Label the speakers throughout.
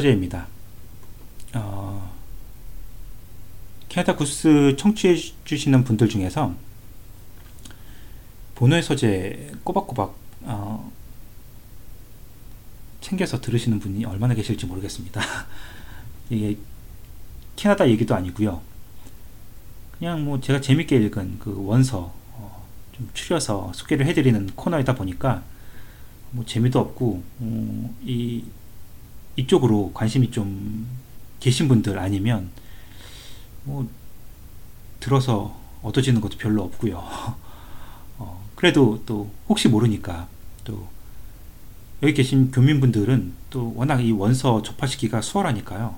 Speaker 1: 보노의 서재입니다. 어, 캐나다 구스 청취해 주시는 분들 중에서 보노의 서재 꼬박꼬박 어, 챙겨서 들으시는 분이 얼마나 계실지 모르겠습니다. 이게 캐나다 얘기도 아니고요. 그냥 뭐 제가 재밌게 읽은 그 원서 어, 좀 추려서 소개를 해드리는 코너이다 보니까 뭐 재미도 없고 어, 이 이쪽으로 관심이 좀 계신 분들 아니면 뭐 들어서 얻어지는 것도 별로 없고요. 어, 그래도 또 혹시 모르니까 또 여기 계신 교민분들은 또 워낙 이 원서 접하시기가 수월하니까요.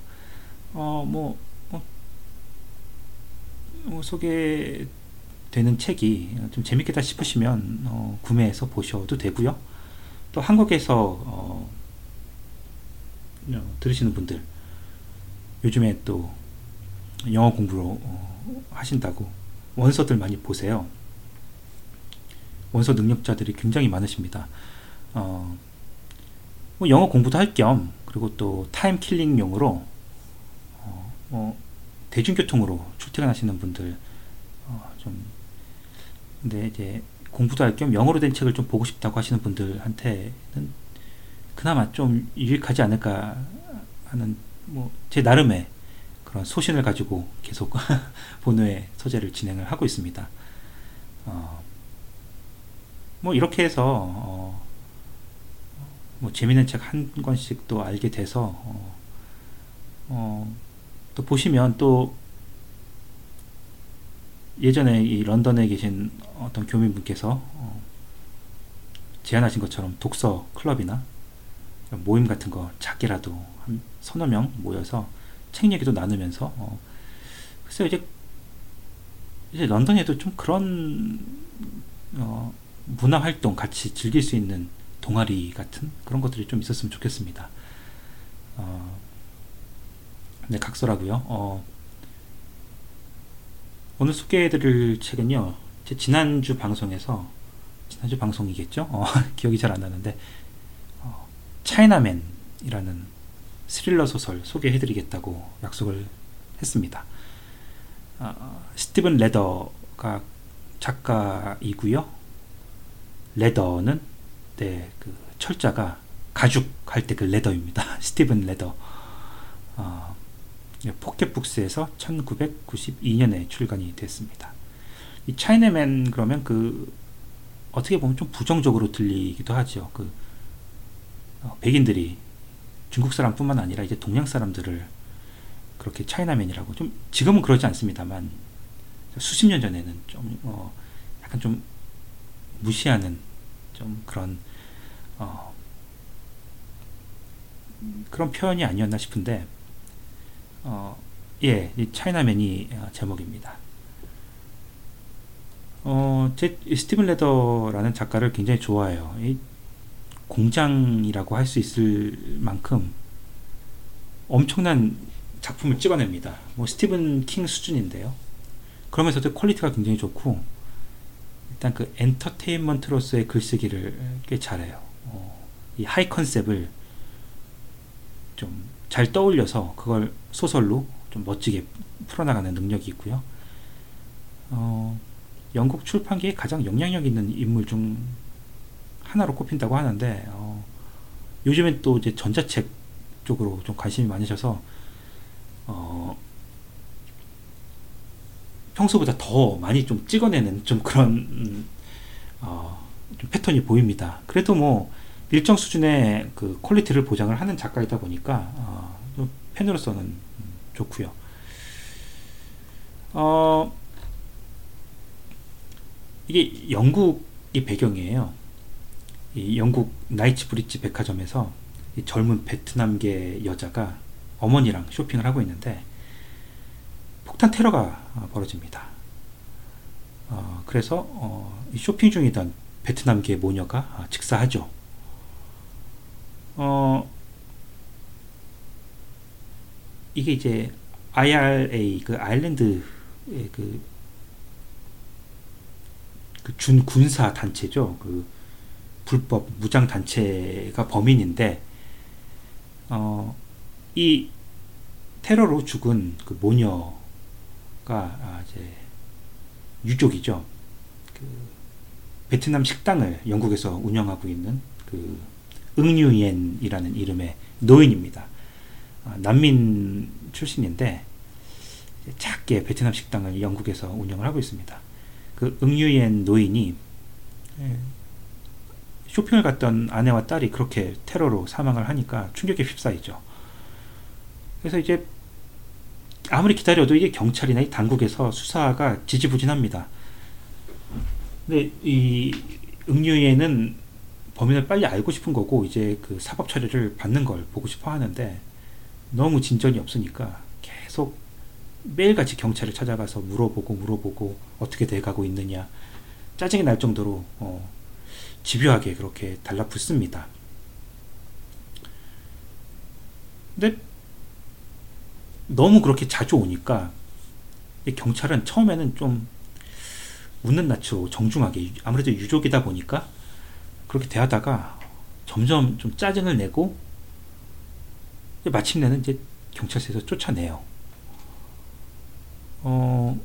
Speaker 1: 어, 뭐, 뭐, 뭐 소개되는 책이 좀 재밌겠다 싶으시면 어, 구매해서 보셔도 되고요. 또 한국에서 어, 어, 들으시는 분들 요즘에 또 영어 공부로 어, 하신다고 원서들 많이 보세요. 원서 능력자들이 굉장히 많으십니다. 어, 뭐 영어 공부도 할 겸 그리고 또 time killing용으로 어, 뭐 대중교통으로 출퇴근하시는 분들 어, 좀 근데 이제 공부도 할 겸 영어로 된 책을 좀 보고 싶다고 하시는 분들한테는 그나마 좀 유익하지 않을까 하는 뭐 제 나름의 그런 소신을 가지고 계속 본회의 소재를 진행을 하고 있습니다. 어, 뭐 이렇게 해서 어, 뭐 재밌는 책 한 권씩 또 알게 돼서 어, 어, 또 보시면 또 예전에 이 런던에 계신 어떤 교민분께서 어, 제안하신 것처럼 독서 클럽이나 모임 같은 거 작게라도 한 서너 명 모여서 책 얘기도 나누면서 어, 글쎄요 이제 이제 런던에도 좀 그런 어, 문화 활동 같이 즐길 수 있는 동아리 같은 그런 것들이 좀 있었으면 좋겠습니다. 어, 네 각서라고요. 어, 오늘 소개해드릴 책은요. 제 지난주 방송에서 지난주 방송이겠죠? 어, 기억이 잘 안 나는데 어, 차이나맨이라는 스릴러 소설 소개해드리겠다고 약속을 했습니다. 어, 스티븐 레더가 작가이고요. 레더는 네, 그 철자가 가죽 할 때 그 leather입니다. 스티븐 레더. 어, 포켓북스에서 1992년에 출간이 됐습니다. 이 차이나맨 그러면 그 어떻게 보면 좀 부정적으로 들리기도 하죠. 그 어, 백인들이 중국 사람뿐만 아니라 이제 동양 사람들을 그렇게 차이나맨이라고 좀 지금은 그러지 않습니다만 수십 년 전에는 좀 어, 약간 좀 무시하는 좀 그런 어, 그런 표현이 아니었나 싶은데 어, 예, 이 차이나맨이 어, 제목입니다. 어, 제 스티븐 레더라는 작가를 굉장히 좋아해요. 이 공장이라고 할 수 있을 만큼 엄청난 작품을 찍어냅니다. 뭐 스티븐 킹 수준인데요. 그러면서도 quality가 굉장히 좋고 일단 그 엔터테인먼트로서의 글쓰기를 꽤 잘해요. 어, 이 high concept을 좀 잘 떠올려서 그걸 소설로 좀 멋지게 풀어나가는 능력이 있고요. 어, 영국 출판계에 가장 영향력 있는 인물 중 하나로 꼽힌다고 하는데 어, 요즘엔 또 이제 전자책 쪽으로 좀 관심이 많으셔서 어, 평소보다 더 많이 좀 찍어내는 좀 그런 음, 어, 좀 패턴이 보입니다. 그래도 뭐 일정 수준의 그 quality를 보장을 하는 작가이다 보니까 어, 팬으로서는 좋고요. 어, 이게 영국이 배경이에요. 이 영국 나이츠 브릿지 백화점에서 젊은 베트남계 여자가 어머니랑 쇼핑을 하고 있는데 폭탄 테러가 벌어집니다. 어, 그래서 어, 쇼핑 중이던 베트남계 모녀가 직사하죠. 어, 이게 이제 IRA 그 아일랜드의 그, 그 준군사 단체죠. 그 불법 무장 단체가 범인인데 어, 이 테러로 죽은 그 모녀가 아, 이제 유족이죠. 그 베트남 식당을 영국에서 운영하고 있는 그 응유옌이라는 이름의 노인입니다. 아, 난민 출신인데 작게 베트남 식당을 영국에서 운영을 하고 있습니다. 그 응유옌 노인이 예, 쇼핑을 갔던 아내와 딸이 그렇게 테러로 사망을 하니까 충격에 휩싸이죠. 그래서 이제 아무리 기다려도 이게 경찰이나 이 당국에서 수사가 지지부진합니다. 근데 이 응유에는 범인을 빨리 알고 싶은 거고 이제 그 사법 처리를 받는 걸 보고 싶어 하는데 너무 진전이 없으니까 계속 매일같이 경찰을 찾아가서 물어보고 물어보고 어떻게 돼가고 있느냐 짜증이 날 정도로 어, 집요하게 그렇게 달라붙습니다. 근데 너무 그렇게 자주 오니까 경찰은 처음에는 좀 웃는 낯으로 정중하게 아무래도 유족이다 보니까 그렇게 대하다가 점점 좀 짜증을 내고 마침내는 이제 경찰서에서 쫓아내요. 어,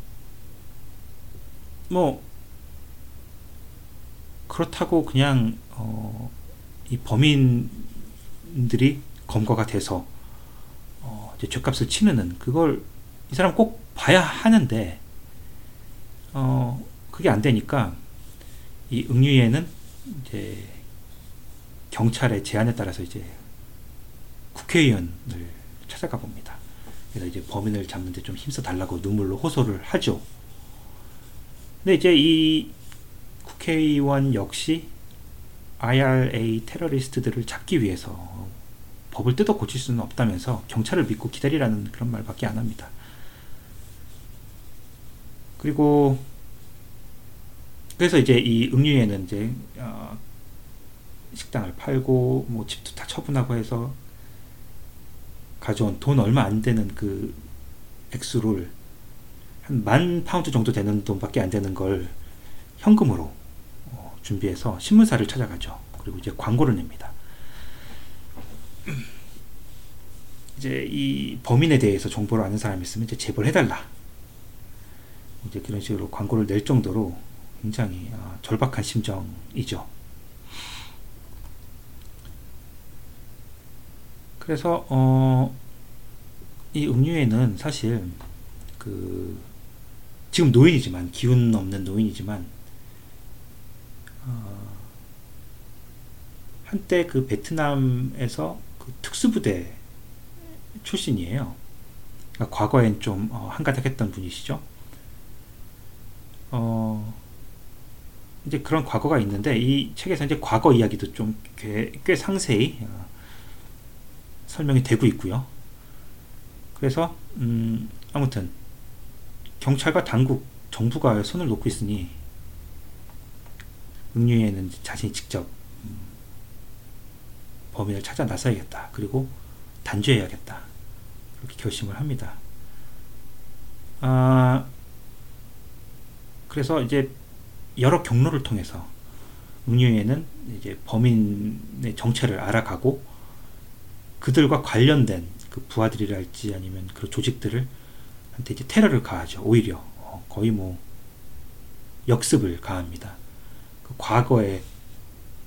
Speaker 1: 뭐, 그렇다고 그냥, 어, 이 범인들이 검거가 돼서, 어, 이제 죄값을 치르는, 그걸 이 사람 꼭 봐야 하는데, 어, 그게 안 되니까, 이 응유에는 이제 경찰의 제안에 따라서 이제 국회의원을 찾아가 봅니다. 그래서 이제 범인을 잡는데 좀 힘써 달라고 눈물로 호소를 하죠. 근데 이제 이 국회의원 역시 IRA 테러리스트들을 잡기 위해서 법을 뜯어 고칠 수는 없다면서 경찰을 믿고 기다리라는 그런 말밖에 안 합니다. 그리고 그래서 이제 이 응유엔은 이제 어 식당을 팔고 뭐 집도 다 처분하고 해서 가져온 돈 얼마 안 되는 그 액수를 한 만 파운드 정도 되는 돈밖에 안 되는 걸 현금으로 어 준비해서 신문사를 찾아가죠. 그리고 이제 광고를 냅니다. 이제 이 범인에 대해서 정보를 아는 사람이 있으면 이제 제보를 해달라. 이제 그런 식으로 광고를 낼 정도로 굉장히 어, 절박한 심정이죠. 그래서 어, 이 음료에는 사실 그 지금 노인이지만 기운 없는 노인이지만 어, 한때 그 베트남에서 그 특수부대 출신이에요. 그러니까 과거엔 좀 어, 한가닥했던 분이시죠. 어, 이제 그런 과거가 있는데 이 책에서 이제 과거 이야기도 좀꽤 상세히 어, 설명이 되고 있고요. 그래서 음, 아무튼 경찰과 당국, 정부가 손을 놓고 있으니 응유에는 자신이 직접 음, 범인을 찾아 나서야겠다. 그리고 단죄해야겠다. 그렇게 결심을 합니다. 아, 그래서 이제 여러 경로를 통해서 응유에는 이제 범인의 정체를 알아가고 그들과 관련된 그 부하들이랄지 아니면 그 조직들을 한테 이제 테러를 가하죠. 오히려 어, 거의 뭐 역습을 가합니다. 그 과거에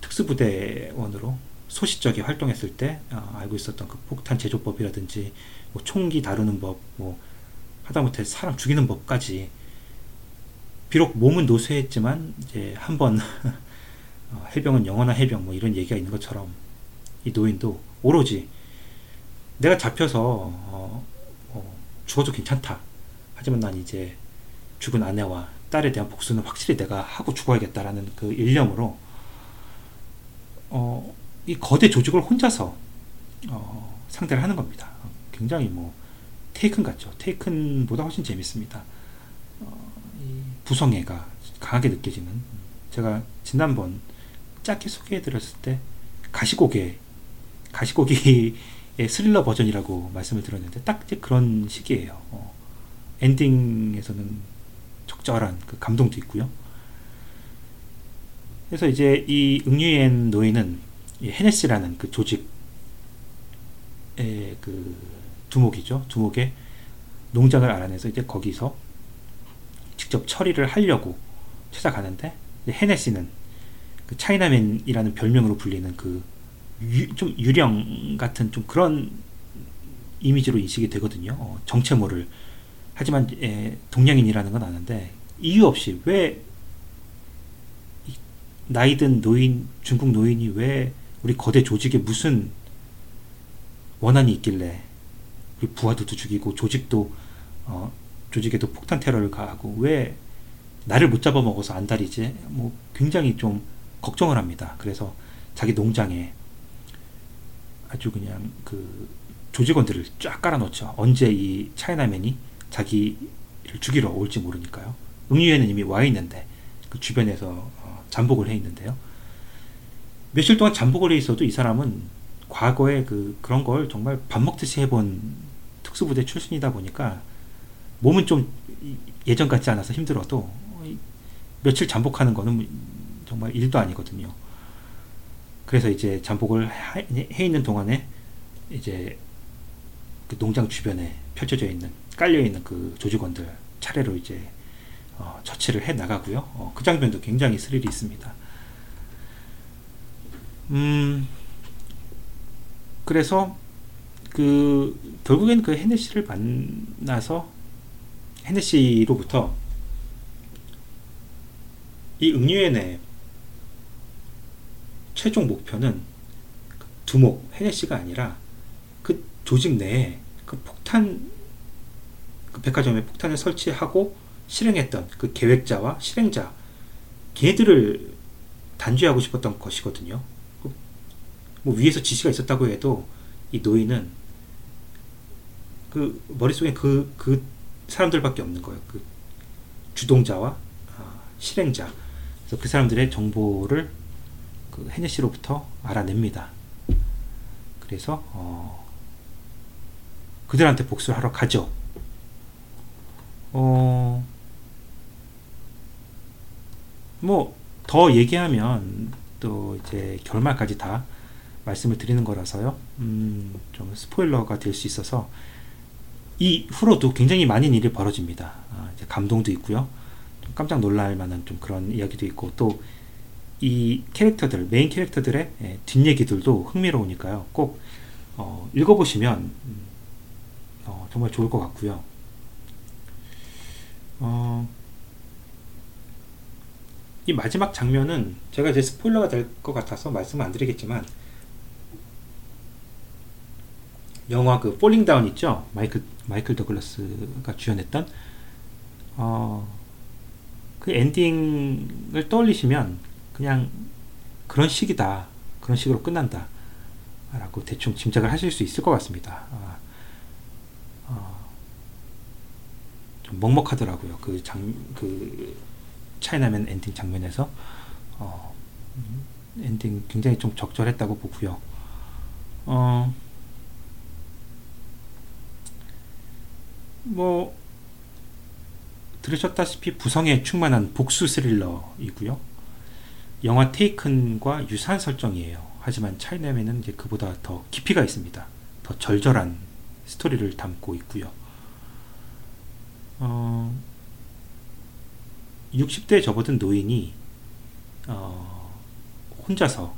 Speaker 1: 특수부대원으로 소시적에 활동했을 때 어, 알고 있었던 그 폭탄 제조법이라든지 뭐 총기 다루는 법, 뭐 하다못해 사람 죽이는 법까지 비록 몸은 노쇠했지만 이제 한번 어, 해병은 영원한 해병 뭐 이런 얘기가 있는 것처럼 이 노인도 오로지 내가 잡혀서 어, 어, 죽어도 괜찮다. 하지만 난 이제 죽은 아내와 딸에 대한 복수는 확실히 내가 하고 죽어야겠다라는 그 일념으로 어, 이 거대 조직을 혼자서 어, 상대를 하는 겁니다. 굉장히 뭐 테이큰 같죠. 테이큰보다 훨씬 재밌습니다. 어, 부성애가 강하게 느껴지는 제가 지난번 짧게 소개해드렸을 때 가시고개 가시고기 스릴러 버전이라고 말씀을 드렸는데 딱 그런 시기예요. 어, 엔딩에서는 적절한 그 감동도 있고요. 그래서 이제 이 응유엔 이 헤네시라는 그 조직에서 그 두목이죠. 두목의 농장을 알아내서 이제 거기서 직접 처리를 하려고 찾아가는데 헤네시는 그 차이나맨이라는 별명으로 불리는 그 좀 유령 같은 좀 그런 이미지로 인식이 되거든요. 어, 정체모를 하지만 예, 동양인이라는 건 아는데 이유 없이 왜 나이든 노인 중국 노인이 왜 우리 거대 조직에 무슨 원한이 있길래 우리 부하들도 죽이고 조직도 어, 조직에도 폭탄 테러를 가하고 왜 나를 못 잡아먹어서 안달이지? 뭐 굉장히 좀 걱정을 합니다. 그래서 자기 농장에 아주 그냥 그 조직원들을 쫙 깔아놓죠. 언제 이 차이나맨이 자기를 죽이러 올지 모르니까요. 응유에는 이미 와 있는데 그 주변에서 어, 잠복을 해 있는데요. 며칠 동안 잠복을 해 있어도 이 사람은 과거에 그 그런 걸 정말 밥 먹듯이 해본 특수부대 출신이다 보니까 몸은 좀 예전 같지 않아서 힘들어도 며칠 잠복하는 거는 정말 일도 아니거든요. 그래서 이제 잠복을 해 있는 동안에 이제 그 농장 주변에 펼쳐져 있는 깔려 있는 그 조직원들 차례로 이제 어, 처치를 해 나가고요. 어, 그 장면도 굉장히 스릴이 있습니다. 음, 그래서 그 결국엔 그 헤네시를 만나서 헤네시로부터 이 응유엔의 최종 목표는 그 두목 헤네시가 아니라 그 조직 내에 그 폭탄 그 백화점에 폭탄을 설치하고 실행했던 그 계획자와 실행자 걔들을 단죄하고 싶었던 것이거든요. 그뭐 위에서 지시가 있었다고 해도 이 노인은 그 머릿속에 그, 그 사람들밖에 없는 거예요. 그 주동자와 아, 실행자. 그래서 그 사람들의 정보를 그 헤네시로부터 알아냅니다. 그래서 어, 그들한테 복수를 하러 가죠. 어, 뭐, 더 얘기하면 또 이제 결말까지 다 말씀을 드리는 거라서요. 음, 좀 스포일러가 될 수 있어서 이 후로도 굉장히 많은 일이 벌어집니다. 아, 감동도 있고요. 깜짝 놀랄 만한 좀 그런 이야기도 있고 또 이 캐릭터들 메인 캐릭터들의 예, 뒷얘기들도 흥미로우니까요. 꼭 어, 읽어보시면 음, 어, 정말 좋을 것 같고요. 어, 이 마지막 장면은 제가 이제 스포일러가 될 것 같아서 말씀 안 드리겠지만 영화 그 Falling Down 있죠? 마이클 마이클 더글라스가 주연했던? 어, 그 엔딩을 떠올리시면 그냥 그런 식이다. 그런 식으로 끝난다. 라고 대충 짐작을 하실 수 있을 것 같습니다. 아, 어, 좀 먹먹하더라고요. 그 장, 그 차이나맨 엔딩 장면에서 어, 음, 엔딩 굉장히 좀 적절했다고 보고요. 어, 뭐 들으셨다시피 부성에 충만한 복수 스릴러이고요. 영화 테이큰과 유사한 설정이에요. 하지만 차이나맨은 이제 그보다 더 깊이가 있습니다. 더 절절한 스토리를 담고 있고요. 어, 60대에 접어든 노인이 어, 혼자서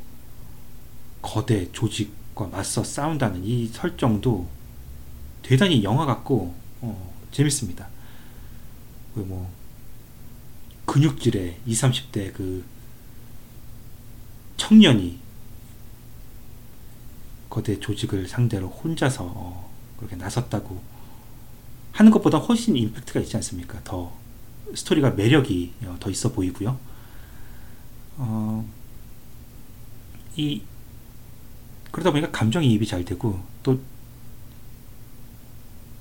Speaker 1: 거대 조직과 맞서 싸운다는 이 설정도 대단히 영화 같고 어, 재밌습니다. 뭐 근육질의 20, 30대 그 청년이 거대 조직을 상대로 혼자서 어, 그렇게 나섰다고 하는 것보다 훨씬 임팩트가 있지 않습니까? 더 스토리가 매력이 어, 더 있어 보이고요. 어, 이 그러다 보니까 감정이입이 잘 되고 또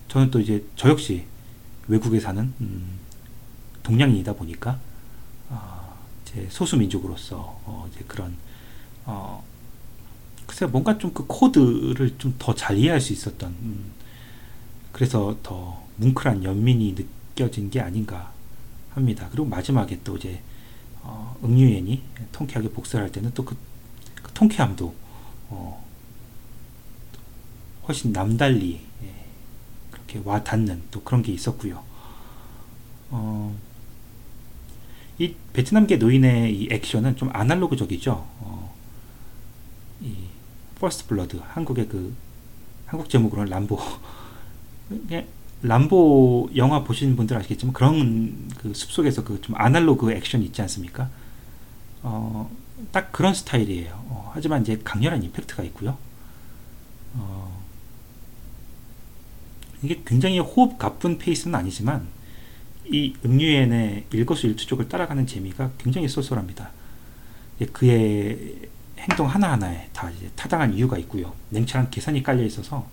Speaker 1: 저는 또 이제 저 역시 외국에 사는 음, 동양인이다 보니까 어, 제 소수 민족으로서 어, 이제 그런 어, 글쎄 뭔가 좀 그 코드를 좀 더 잘 이해할 수 있었던 음, 그래서 더 뭉클한 연민이 느껴진 게 아닌가 합니다. 그리고 마지막에 또 이제 어, 응유엔이 통쾌하게 복수할 때는 또그 그 통쾌함도 어, 훨씬 남달리 예, 그렇게 와 닿는 또 그런 게 있었고요. 어, 이 베트남계 노인의 이 액션은 좀 아날로그적이죠. 어, 이 First Blood 한국의 그 한국 제목으로는 람보 람보 영화 보신 분들 아시겠지만 그런 그 숲속에서 그 좀 아날로그 액션 있지 않습니까? 어, 딱 그런 스타일이에요. 어, 하지만 이제 강렬한 임팩트가 있고요. 어, 이게 굉장히 호흡 가쁜 페이스는 아니지만 이 음유엔의 일거수일투족을 따라가는 재미가 굉장히 쏠쏠합니다. 그의 행동 하나하나에 다 타당한 이유가 있고요. 냉철한 계산이 깔려 있어서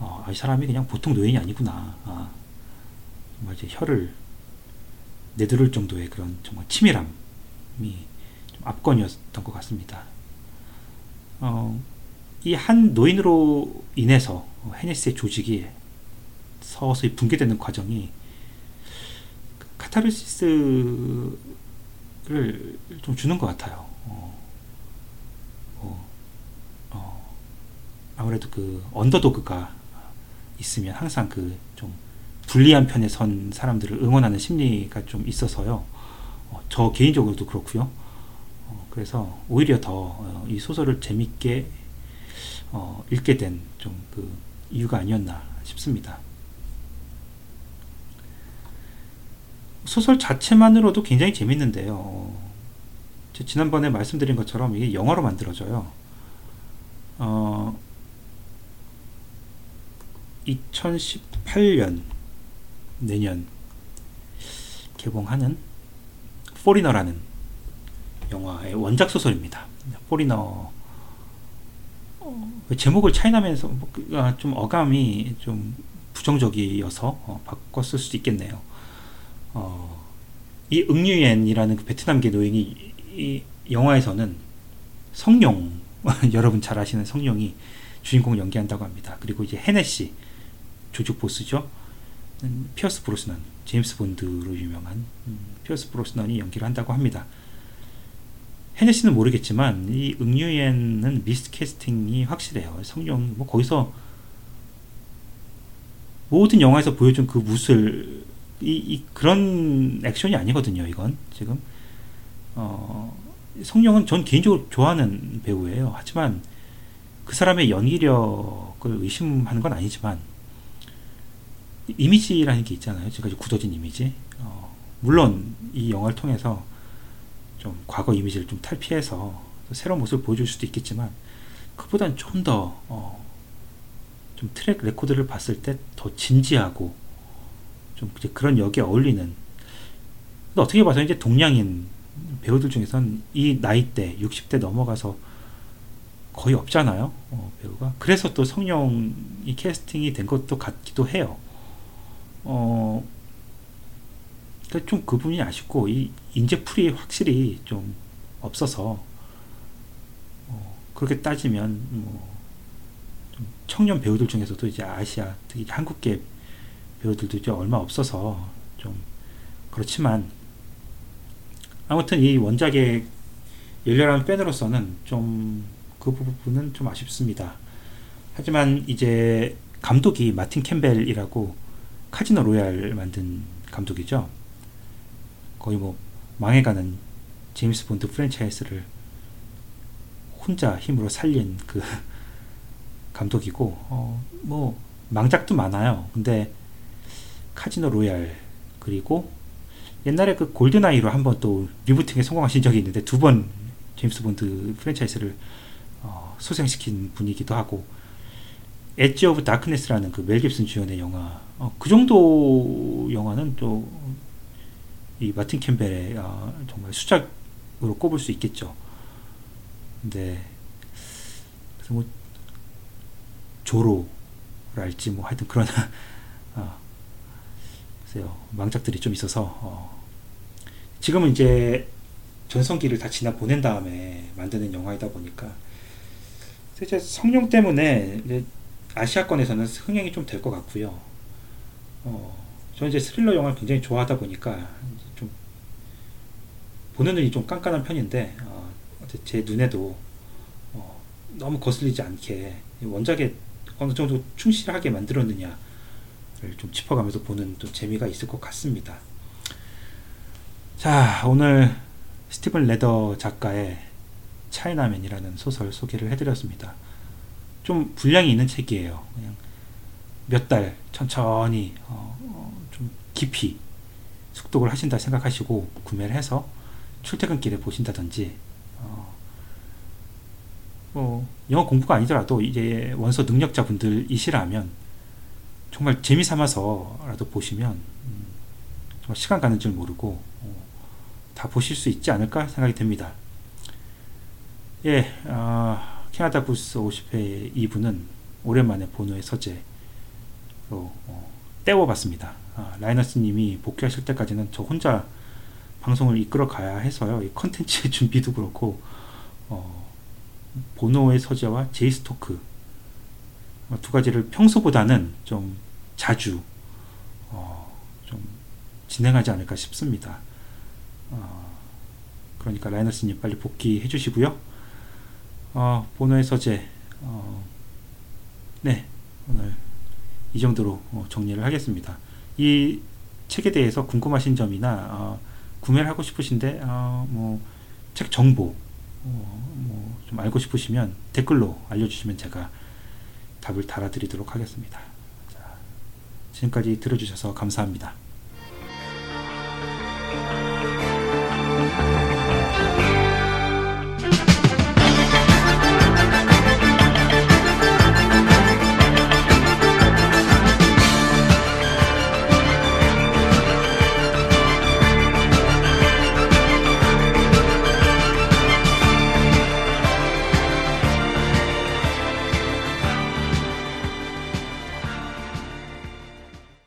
Speaker 1: 어, 이 사람이 그냥 보통 노인이 아니구나. 아, 정말 이제 혀를 내두를 정도의 그런 정말 치밀함이 좀 압권이었던 것 같습니다. 어, 이 한 노인으로 인해서 헤네스의 조직이 서서히 붕괴되는 과정이 카타르시스를 좀 주는 것 같아요. 어, 어, 어, 아무래도 그 언더도그가 있으면 항상 그 좀 불리한 편에 선 사람들을 응원하는 심리가 좀 있어서요. 어, 저 개인적으로도 그렇고요. 어, 그래서 오히려 더이 어, 소설을 재밌게 어, 읽게 된 좀 그 이유가 아니었나 싶습니다. 소설 자체만으로도 굉장히 재밌는데요. 지난번에 말씀드린 것처럼 이게 영어로 만들어져요. 어, 2018년 내년 개봉하는 포리너라는 영화의 원작 소설입니다. 포리너 어, 제목을 차이나면서 뭐 그, 아, 좀 어감이 좀 부정적이어서 어, 바꿨을 수도 있겠네요. 어, 이 응유엔이라는 그 베트남계 노인이 이 영화에서는 성룡 여러분 잘 아시는 성룡이 주인공 연기한다고 합니다. 그리고 이제 헤네시 조직 보스죠. 음, 피어스 브로스넌 제임스 본드로 유명한 음, 피어스 브로스넌이 연기를 한다고 합니다. 헤네시는 모르겠지만 이 응유엔은 미스 캐스팅이 확실해요. 성룡 뭐 거기서 모든 영화에서 보여준 그 무술 이, 이 그런 액션이 아니거든요. 이건 지금 어, 성룡은 전 개인적으로 좋아하는 배우예요. 하지만 그 사람의 연기력을 의심하는 건 아니지만 이미지라는 게 있잖아요. 지금까지 굳어진 이미지. 어, 물론 이 영화를 통해서 좀 과거 이미지를 좀 탈피해서 새로운 모습을 보여줄 수도 있겠지만 그보다는 좀 더, 어, 좀 트랙 레코드를 봤을 때 더 진지하고 좀 그런 역에 어울리는 어떻게 봐서 이제 동양인 배우들 중에선 이 나이대 60대 넘어가서 거의 없잖아요 어, 배우가 그래서 또 성룡이 캐스팅이 된 것도 같기도 해요 어, 그러니까 좀 그분이 아쉽고 이 인재풀이 확실히 좀 없어서 어, 그렇게 따지면 뭐 청년 배우들 중에서도 이제 아시아 특히 한국계 배우들도 이제 얼마 없어서 좀 그렇지만 아무튼 이 원작의 열렬한 팬으로서는 좀 그 부분은 좀 아쉽습니다. 하지만 이제 감독이 마틴 캠벨이라고 카지노 로얄 만든 감독이죠. 거의 뭐 망해가는 제임스 본드 프랜차이즈를 혼자 힘으로 살린 그 감독이고 어, 뭐 망작도 많아요. 근데 카지노 로얄 그리고 옛날에 그 골든아이로 한번 또 리부팅에 성공하신 적이 있는데 두 번 제임스 본드 프랜차이즈를 어, 소생시킨 분이기도 하고 Edge of Darkness라는 그 멜 깁슨 주연의 영화. 어, 그 정도 영화는 또 이 마틴 캠벨의 어, 정말 수작으로 꼽을 수 있겠죠. 근데 그래서 뭐 조로랄지 뭐 하여튼 그런 어, 글쎄요. 망작들이 좀 있어서 어, 지금은 이제 전성기를 다 지나 보낸 다음에 만드는 영화이다 보니까 이제 성룡 때문에 이제 아시아권에서는 흥행이 좀 될 것 같고요. 어, 저는 이제 스릴러 영화를 굉장히 좋아하다 보니까 좀 보는 눈이 좀 깐깐한 편인데 어, 제 눈에도 어, 너무 거슬리지 않게 원작의 어느 정도 충실하게 만들었느냐를 좀 짚어가면서 보는 또 재미가 있을 것 같습니다. 자, 오늘 스티븐 레더 작가의 차이나맨이라는 소설 소개를 해드렸습니다. 좀 분량이 있는 책이에요. 그냥 몇 달 천천히 어, 어, 좀 깊이 숙독을 하신다 생각하시고 구매를 해서 출퇴근길에 보신다든지 어, 뭐 영어 공부가 아니더라도 이제 원서 능력자분들이시라면 정말 재미 삼아서라도 보시면 음, 정말 시간 가는 줄 모르고 어, 다 보실 수 있지 않을까 생각이 됩니다. 예, 어, 캐나다 부스 50회 2부는 오랜만에 본호의 서재로 어, 때워봤습니다. 아, 라이너스님이 복귀하실 때까지는 저 혼자 방송을 이끌어 가야 해서요. 이 컨텐츠의 준비도 그렇고 어, 보노의 서재와 제이스토크 어, 두 가지를 평소보다는 좀 자주 어, 좀 진행하지 않을까 싶습니다. 어, 그러니까 라이너스님 빨리 복귀해 주시고요. 어, 본어의 서재 어, 네 오늘 이 정도로 어, 정리를 하겠습니다. 이 책에 대해서 궁금하신 점이나 어, 구매를 하고 싶으신데 어, 뭐책 정보 어, 뭐좀 알고 싶으시면 댓글로 알려주시면 제가 답을 달아드리도록 하겠습니다. 자, 지금까지 들어주셔서 감사합니다.